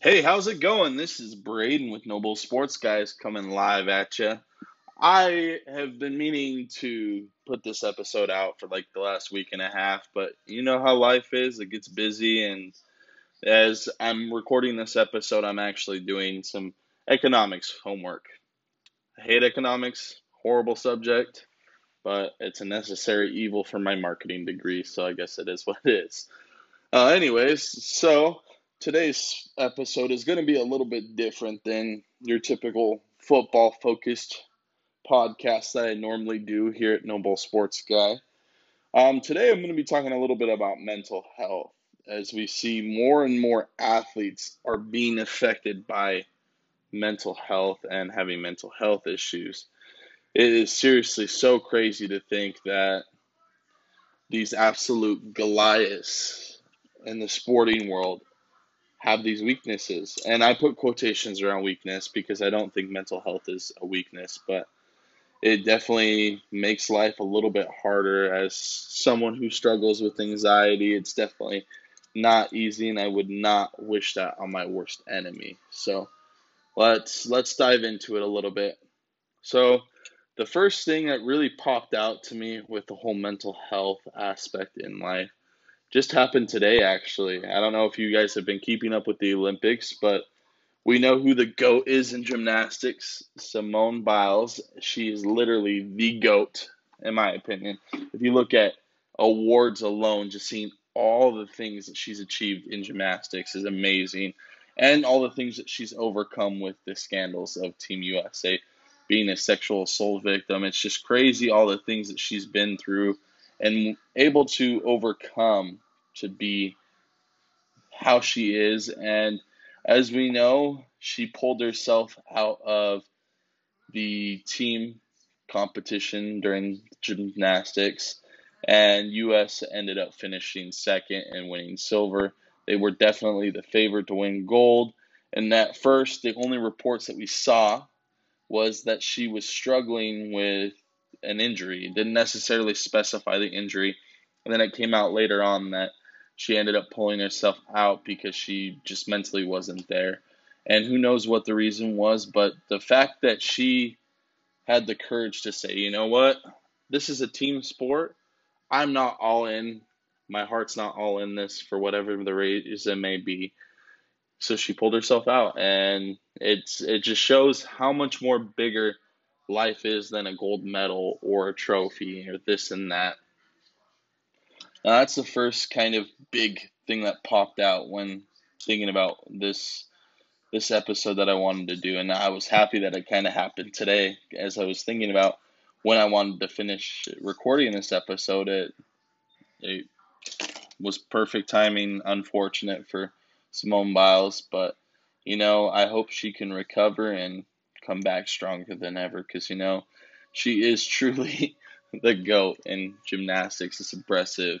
Hey, how's it going? This is Braden with No Bull Sports Guys coming live at you. I have been meaning to put this episode out for like the last week and a half, but you know how life is, it gets busy. And as I'm recording this episode, I'm actually doing some economics homework. I hate economics, horrible subject, but it's a necessary evil for my marketing degree, so I guess it is what it is. Uh, anyways, so today's episode is going to be a little bit different than your typical football focused podcast that I normally do here at No Bull Sports Guy. Um, today I'm going to be talking a little bit about mental health as we see more and more athletes are being affected by mental health and having mental health issues. It is seriously so crazy to think that these absolute Goliaths in the sporting world have these weaknesses. And I put quotations around weakness because I don't think mental health is a weakness, but it definitely makes life a little bit harder as someone who struggles with anxiety. It's definitely not easy and I would not wish that on my worst enemy. So let's let's dive into it a little bit. So the first thing that really popped out to me with the whole mental health aspect in life just happened today, actually. I don't know if you guys have been keeping up with the Olympics, but we know who the GOAT is in gymnastics Simone Biles. She is literally the GOAT, in my opinion. If you look at awards alone, just seeing all the things that she's achieved in gymnastics is amazing. And all the things that she's overcome with the scandals of Team USA, being a sexual assault victim. It's just crazy all the things that she's been through and able to overcome to be how she is. And as we know, she pulled herself out of the team competition during gymnastics, and U.S. ended up finishing second and winning silver. They were definitely the favorite to win gold. And at first, the only reports that we saw was that she was struggling with an injury. It didn't necessarily specify the injury. And then it came out later on that she ended up pulling herself out because she just mentally wasn't there. And who knows what the reason was, but the fact that she had the courage to say, you know what, this is a team sport. I'm not all in. My heart's not all in this for whatever the reason may be. So she pulled herself out, and it's it just shows how much more bigger life is than a gold medal or a trophy or this and that. Now, that's the first kind of big thing that popped out when thinking about this this episode that I wanted to do, and I was happy that it kind of happened today as I was thinking about when I wanted to finish recording this episode. It it was perfect timing. Unfortunate for Simone Biles, but you know I hope she can recover and come back stronger than ever because you know she is truly the goat in gymnastics. It's impressive.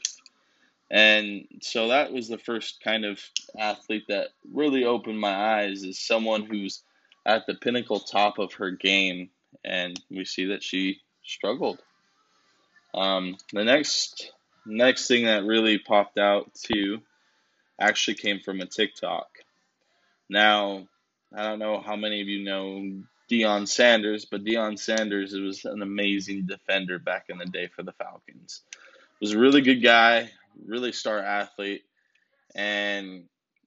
And so that was the first kind of athlete that really opened my eyes is someone who's at the pinnacle top of her game, and we see that she struggled. Um, the next next thing that really popped out too actually came from a TikTok. Now, I don't know how many of you know Deion Sanders, but Deion Sanders was an amazing defender back in the day for the Falcons. Was a really good guy, really star athlete, and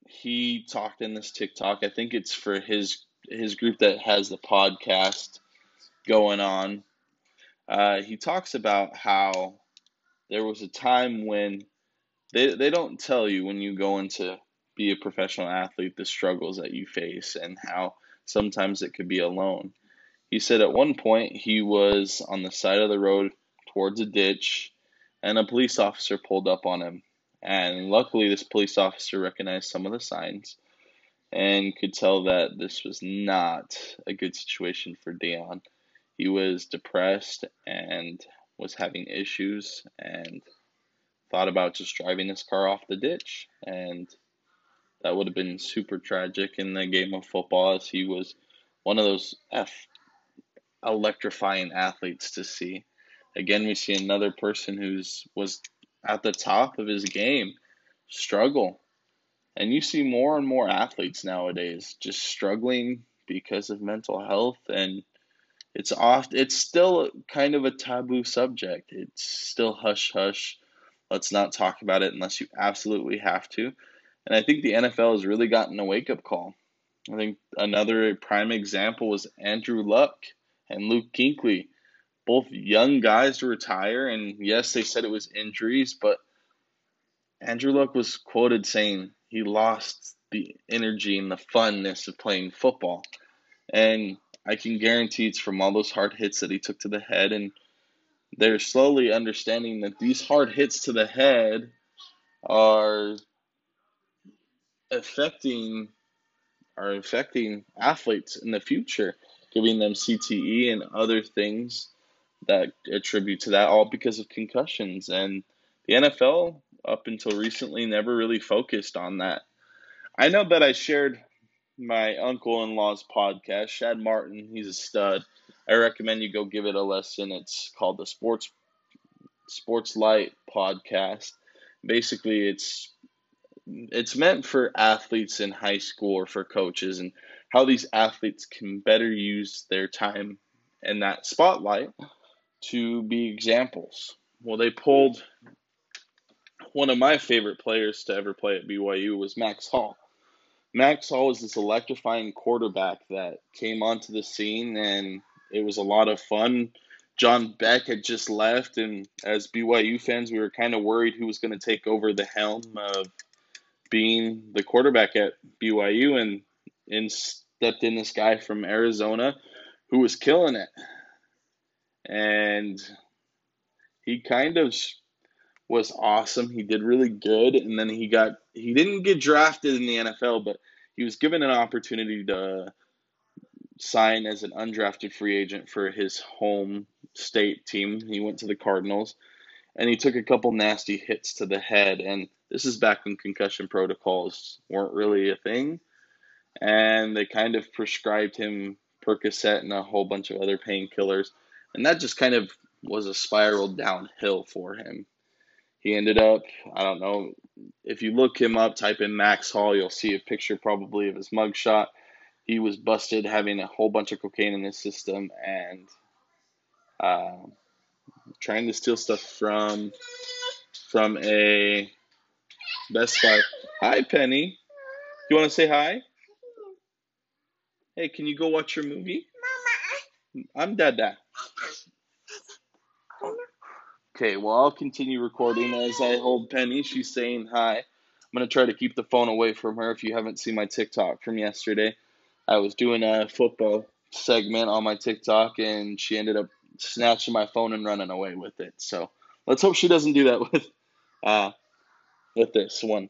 he talked in this TikTok. I think it's for his his group that has the podcast going on. Uh, he talks about how there was a time when they they don't tell you when you go into be a professional athlete the struggles that you face and how sometimes it could be alone. He said at one point he was on the side of the road towards a ditch and a police officer pulled up on him. And luckily, this police officer recognized some of the signs and could tell that this was not a good situation for Deion. He was depressed and was having issues and thought about just driving his car off the ditch. And that would have been super tragic in the game of football as he was one of those F electrifying athletes to see. Again, we see another person who's was at the top of his game struggle. And you see more and more athletes nowadays just struggling because of mental health and it's oft it's still kind of a taboo subject. It's still hush hush. Let's not talk about it unless you absolutely have to. And I think the NFL has really gotten a wake up call. I think another prime example was Andrew Luck and Luke Kuechly, both young guys to retire. And yes, they said it was injuries, but Andrew Luck was quoted saying he lost the energy and the funness of playing football. And I can guarantee it's from all those hard hits that he took to the head. And they're slowly understanding that these hard hits to the head are affecting are affecting athletes in the future, giving them CTE and other things that attribute to that, all because of concussions. And the NFL, up until recently, never really focused on that. I know that I shared my uncle in law's podcast, Shad Martin. He's a stud. I recommend you go give it a listen. It's called the Sports Sports Light podcast. Basically, it's it's meant for athletes in high school or for coaches and how these athletes can better use their time in that spotlight to be examples. Well, they pulled one of my favorite players to ever play at BYU was Max Hall. Max Hall was this electrifying quarterback that came onto the scene and it was a lot of fun. John Beck had just left, and as BYU fans, we were kind of worried who was going to take over the helm of being the quarterback at BYU, and in stepped in this guy from Arizona who was killing it, and he kind of was awesome. He did really good, and then he got he didn't get drafted in the NFL, but he was given an opportunity to sign as an undrafted free agent for his home state team. He went to the Cardinals, and he took a couple nasty hits to the head. And this is back when concussion protocols weren't really a thing, and they kind of prescribed him Percocet and a whole bunch of other painkillers, and that just kind of was a spiral downhill for him. He ended up, I don't know, if you look him up, type in Max Hall, you'll see a picture probably of his mugshot. He was busted having a whole bunch of cocaine in his system and uh, trying to steal stuff from from a Best Buy. Hi, Penny. You want to say hi? Hey, can you go watch your movie? Mama. I'm Dada. Okay, well, I'll continue recording as I hold Penny. She's saying hi. I'm going to try to keep the phone away from her. If you haven't seen my TikTok from yesterday, I was doing a football segment on my TikTok and she ended up snatching my phone and running away with it. So let's hope she doesn't do that with uh, with this one.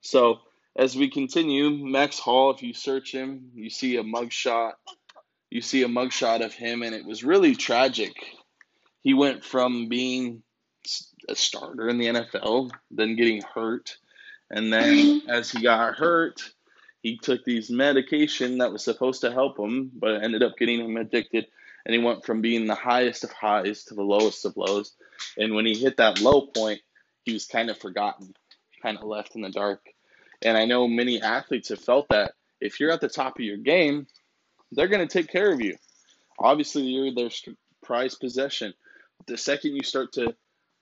So as we continue, Max Hall, if you search him, you see a mugshot. You see a mugshot of him, and it was really tragic he went from being a starter in the NFL, then getting hurt, and then as he got hurt, he took these medication that was supposed to help him, but ended up getting him addicted. And he went from being the highest of highs to the lowest of lows. And when he hit that low point, he was kind of forgotten, kind of left in the dark. And I know many athletes have felt that if you're at the top of your game, they're going to take care of you. Obviously, you're their prized possession the second you start to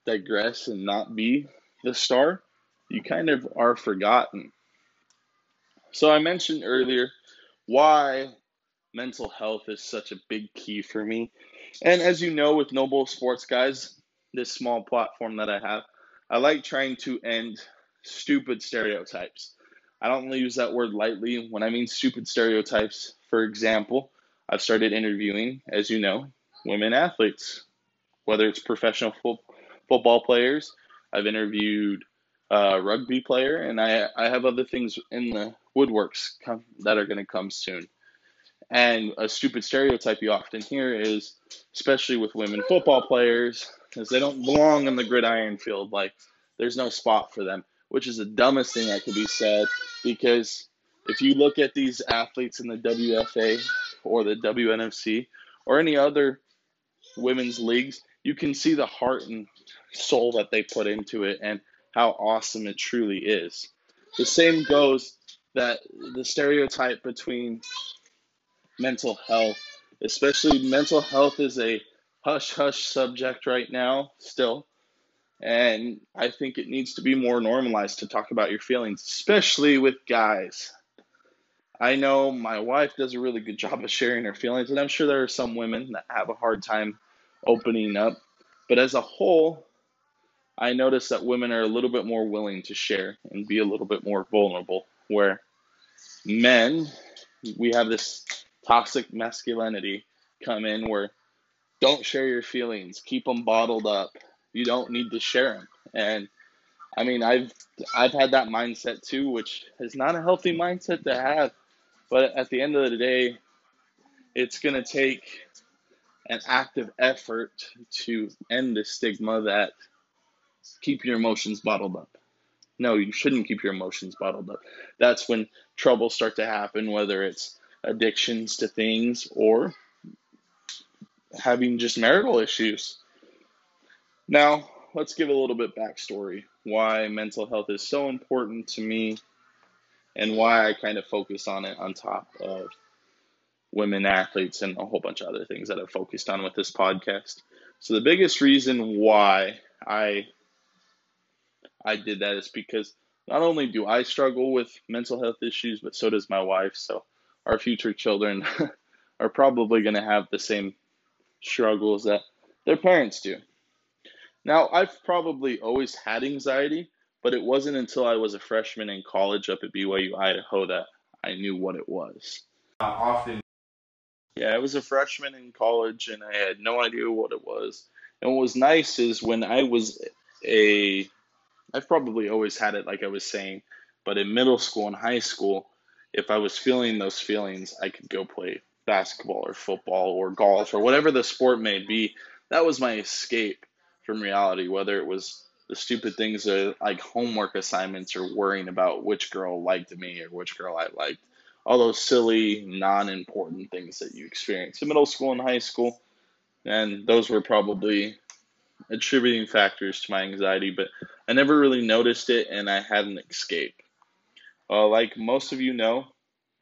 digress and not be the star, you kind of are forgotten. So I mentioned earlier why mental health is such a big key for me. And as you know, with No Bull Sports Guys, this small platform that I have, I like trying to end stupid stereotypes. I don't use that word lightly. When I mean stupid stereotypes, for example, I've started interviewing, as you know, women athletes whether it's professional fo- football players. I've interviewed a rugby player, and I I have other things in the woodworks that are going to come soon. And a stupid stereotype you often hear is, especially with women football players, is they don't belong in the gridiron field. Like there's no spot for them, which is the dumbest thing that could be said. Because if you look at these athletes in the WFA or the WNFC or any other women's leagues, you can see the heart and soul that they put into it and how awesome it truly is. the same goes that the stereotype between mental health, especially mental health, is a hush hush subject right now, still. And I think it needs to be more normalized to talk about your feelings, especially with guys. I know my wife does a really good job of sharing her feelings, and I'm sure there are some women that have a hard time opening up. But as a whole, I notice that women are a little bit more willing to share and be a little bit more vulnerable, where men, we have this toxic masculinity come in where don't share your feelings, keep them bottled up. You don't need to share them. And I mean, I've I've had that mindset too, which is not a healthy mindset to have. But at the end of the day, it's going to take an active effort to end the stigma that keep your emotions bottled up. No, you shouldn't keep your emotions bottled up. That's when troubles start to happen, whether it's addictions to things or having just marital issues. Now, let's give a little bit backstory why mental health is so important to me and why I kind of focus on it on top of women athletes and a whole bunch of other things that I've focused on with this podcast. So the biggest reason why I I did that is because not only do I struggle with mental health issues, but so does my wife. So our future children are probably going to have the same struggles that their parents do. Now, I've probably always had anxiety, but it wasn't until I was a freshman in college up at BYU Idaho that I knew what it was. Uh, often, yeah, I was a freshman in college and I had no idea what it was. And what was nice is when I was a, I've probably always had it, like I was saying, but in middle school and high school, if I was feeling those feelings, I could go play basketball or football or golf or whatever the sport may be. That was my escape from reality, whether it was the stupid things like homework assignments or worrying about which girl liked me or which girl I liked. All those silly, non important things that you experience in middle school and high school. And those were probably attributing factors to my anxiety, but I never really noticed it and I had an escape. Uh, like most of you know,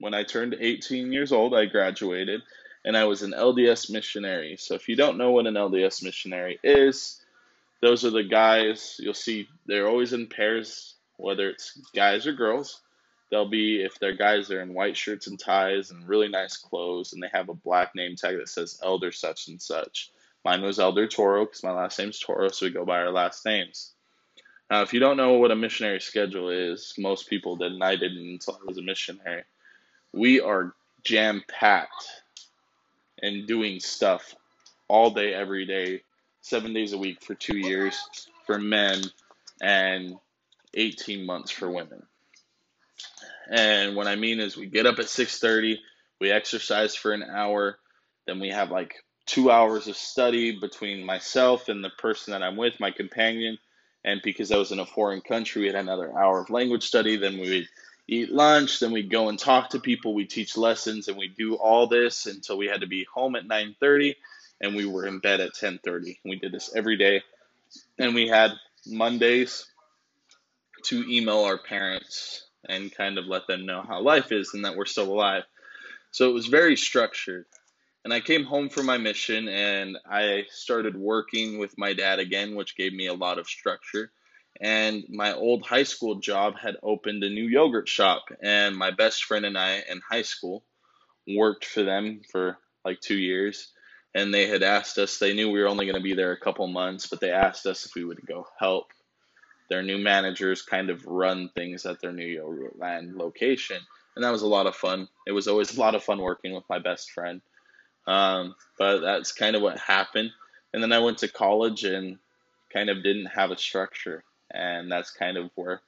when I turned 18 years old, I graduated and I was an LDS missionary. So if you don't know what an LDS missionary is, those are the guys you'll see they're always in pairs, whether it's guys or girls. They'll be, if they're guys, they're in white shirts and ties and really nice clothes, and they have a black name tag that says Elder such and such. Mine was Elder Toro because my last name's Toro, so we go by our last names. Now, if you don't know what a missionary schedule is, most people didn't. I didn't until I was a missionary. We are jam packed and doing stuff all day, every day, seven days a week for two years for men and 18 months for women. And what I mean is we get up at 6:30, we exercise for an hour, then we have like 2 hours of study between myself and the person that I'm with, my companion, and because I was in a foreign country, we had another hour of language study, then we eat lunch, then we'd go and talk to people, we teach lessons and we do all this until we had to be home at 9:30 and we were in bed at 10:30. We did this every day, and we had Mondays to email our parents and kind of let them know how life is and that we're still alive. So it was very structured. And I came home from my mission and I started working with my dad again, which gave me a lot of structure. And my old high school job had opened a new yogurt shop, and my best friend and I in high school worked for them for like two years and they had asked us they knew we were only going to be there a couple months but they asked us if we would go help their new managers kind of run things at their new Yogurtland location and that was a lot of fun. It was always a lot of fun working with my best friend. Um, but that's kind of what happened and then i went to college and kind of didn't have a structure and that's kind of where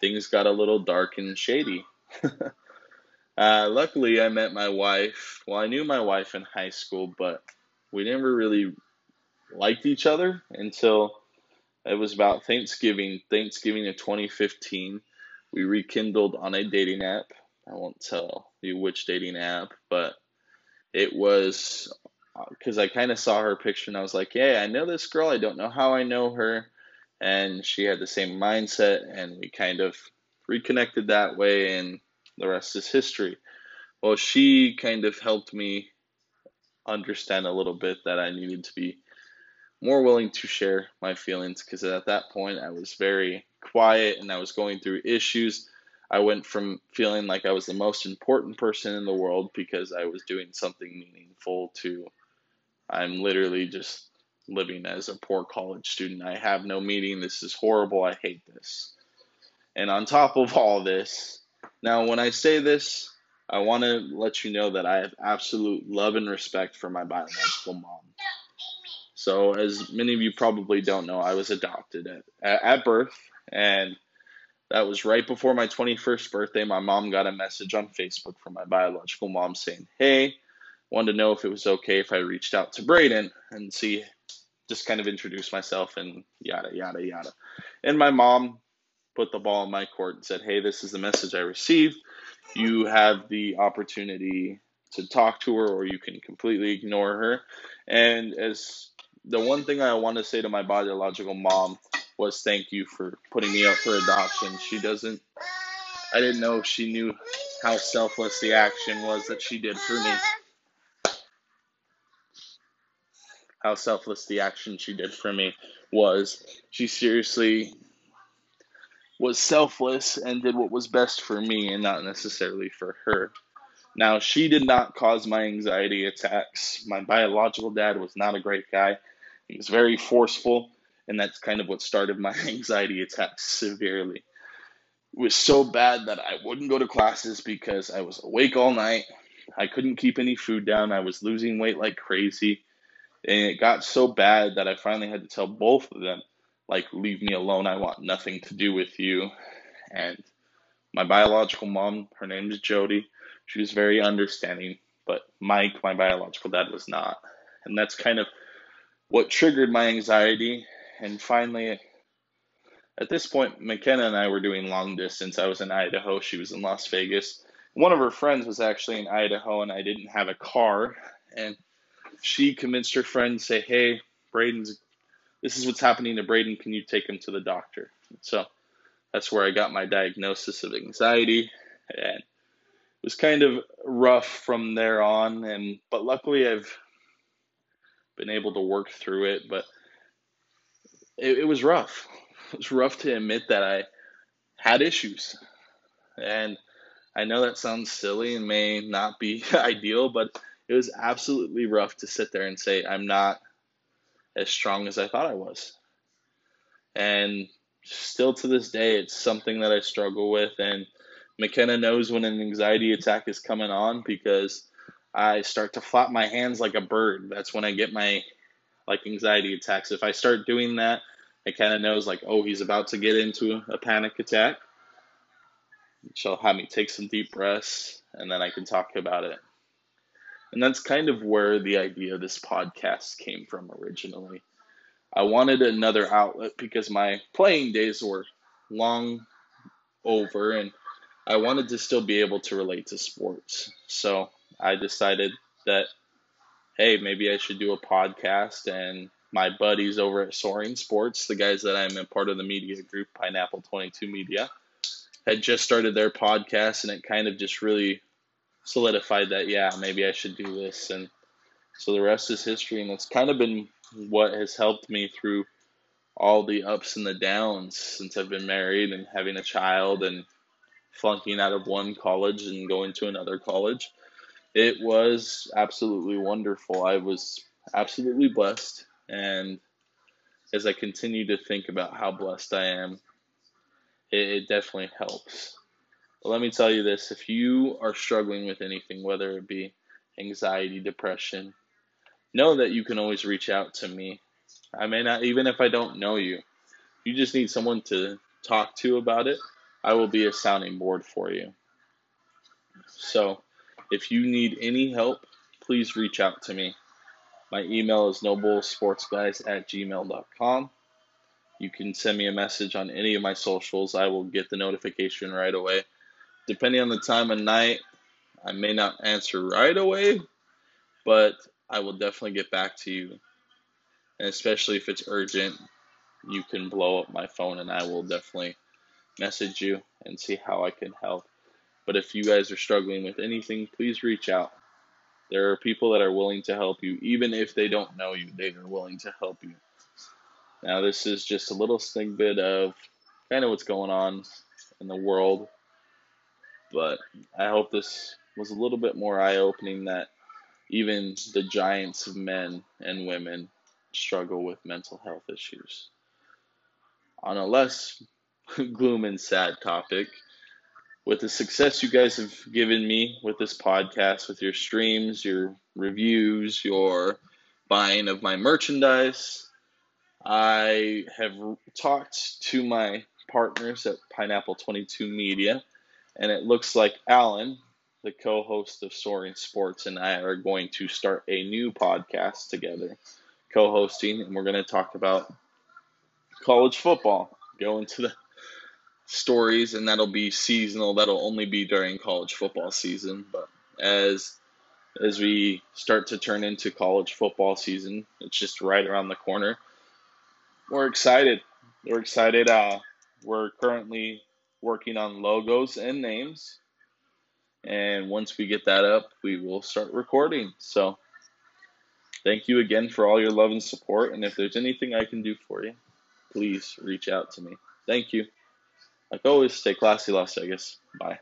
things got a little dark and shady uh, luckily i met my wife well i knew my wife in high school but we never really liked each other until it was about Thanksgiving, Thanksgiving of 2015. We rekindled on a dating app. I won't tell you which dating app, but it was because I kind of saw her picture and I was like, yeah, I know this girl. I don't know how I know her. And she had the same mindset, and we kind of reconnected that way, and the rest is history. Well, she kind of helped me understand a little bit that I needed to be more willing to share my feelings because at that point I was very quiet and I was going through issues. I went from feeling like I was the most important person in the world because I was doing something meaningful to I'm literally just living as a poor college student. I have no meaning. This is horrible. I hate this. And on top of all this, now when I say this, I want to let you know that I have absolute love and respect for my biological mom. So, as many of you probably don't know, I was adopted at, at birth, and that was right before my 21st birthday. My mom got a message on Facebook from my biological mom saying, Hey, wanted to know if it was okay if I reached out to Braden and see, just kind of introduce myself and yada, yada, yada. And my mom put the ball in my court and said, Hey, this is the message I received. You have the opportunity to talk to her or you can completely ignore her. And as the one thing I want to say to my biological mom was thank you for putting me up for adoption. She doesn't, I didn't know if she knew how selfless the action was that she did for me. How selfless the action she did for me was. She seriously was selfless and did what was best for me and not necessarily for her. Now, she did not cause my anxiety attacks. My biological dad was not a great guy. He was very forceful, and that's kind of what started my anxiety attacks severely. It was so bad that I wouldn't go to classes because I was awake all night. I couldn't keep any food down. I was losing weight like crazy. And it got so bad that I finally had to tell both of them, like, leave me alone. I want nothing to do with you. And my biological mom, her name is Jody, she was very understanding. But Mike, my biological dad, was not. And that's kind of what triggered my anxiety. And finally, at this point, McKenna and I were doing long distance. I was in Idaho, she was in Las Vegas. One of her friends was actually in Idaho, and I didn't have a car. And she convinced her friend to say, Hey, Braden's, this is what's happening to Braden. Can you take him to the doctor? So that's where I got my diagnosis of anxiety. And it was kind of rough from there on. And, but luckily, I've been able to work through it, but it, it was rough. It was rough to admit that I had issues. And I know that sounds silly and may not be ideal, but it was absolutely rough to sit there and say, I'm not as strong as I thought I was. And still to this day, it's something that I struggle with. And McKenna knows when an anxiety attack is coming on because I start to flap my hands like a bird. That's when I get my like anxiety attacks. If I start doing that, McKenna knows like, oh, he's about to get into a panic attack. She'll have me take some deep breaths, and then I can talk about it. And that's kind of where the idea of this podcast came from originally. I wanted another outlet because my playing days were long over, and I wanted to still be able to relate to sports. So I decided that, hey, maybe I should do a podcast. And my buddies over at Soaring Sports, the guys that I'm a part of the media group, Pineapple 22 Media, had just started their podcast. And it kind of just really solidified that, yeah, maybe I should do this. And so the rest is history. And it's kind of been what has helped me through all the ups and the downs since I've been married and having a child and flunking out of one college and going to another college. It was absolutely wonderful. I was absolutely blessed. And as I continue to think about how blessed I am, it, it definitely helps. But let me tell you this if you are struggling with anything, whether it be anxiety, depression, know that you can always reach out to me. I may not, even if I don't know you, you just need someone to talk to about it. I will be a sounding board for you. So, if you need any help, please reach out to me. My email is nobullsportsguys at gmail.com. You can send me a message on any of my socials. I will get the notification right away. Depending on the time of night, I may not answer right away, but I will definitely get back to you. And especially if it's urgent, you can blow up my phone and I will definitely message you and see how I can help. But if you guys are struggling with anything, please reach out. There are people that are willing to help you, even if they don't know you, they are willing to help you. Now, this is just a little snippet of kind of what's going on in the world, but I hope this was a little bit more eye opening that even the giants of men and women struggle with mental health issues. On a less gloom and sad topic, with the success you guys have given me with this podcast, with your streams, your reviews, your buying of my merchandise, I have talked to my partners at Pineapple 22 Media, and it looks like Alan, the co host of Soaring Sports, and I are going to start a new podcast together, co hosting, and we're going to talk about college football, go into the stories, and that'll be seasonal. That'll only be during college football season. But as as we start to turn into college football season, it's just right around the corner. We're excited. We're excited. Uh, we're currently working on logos and names. And once we get that up, we will start recording. So thank you again for all your love and support. And if there's anything I can do for you, please reach out to me. Thank you. Like always, stay classy, Las Vegas. Bye.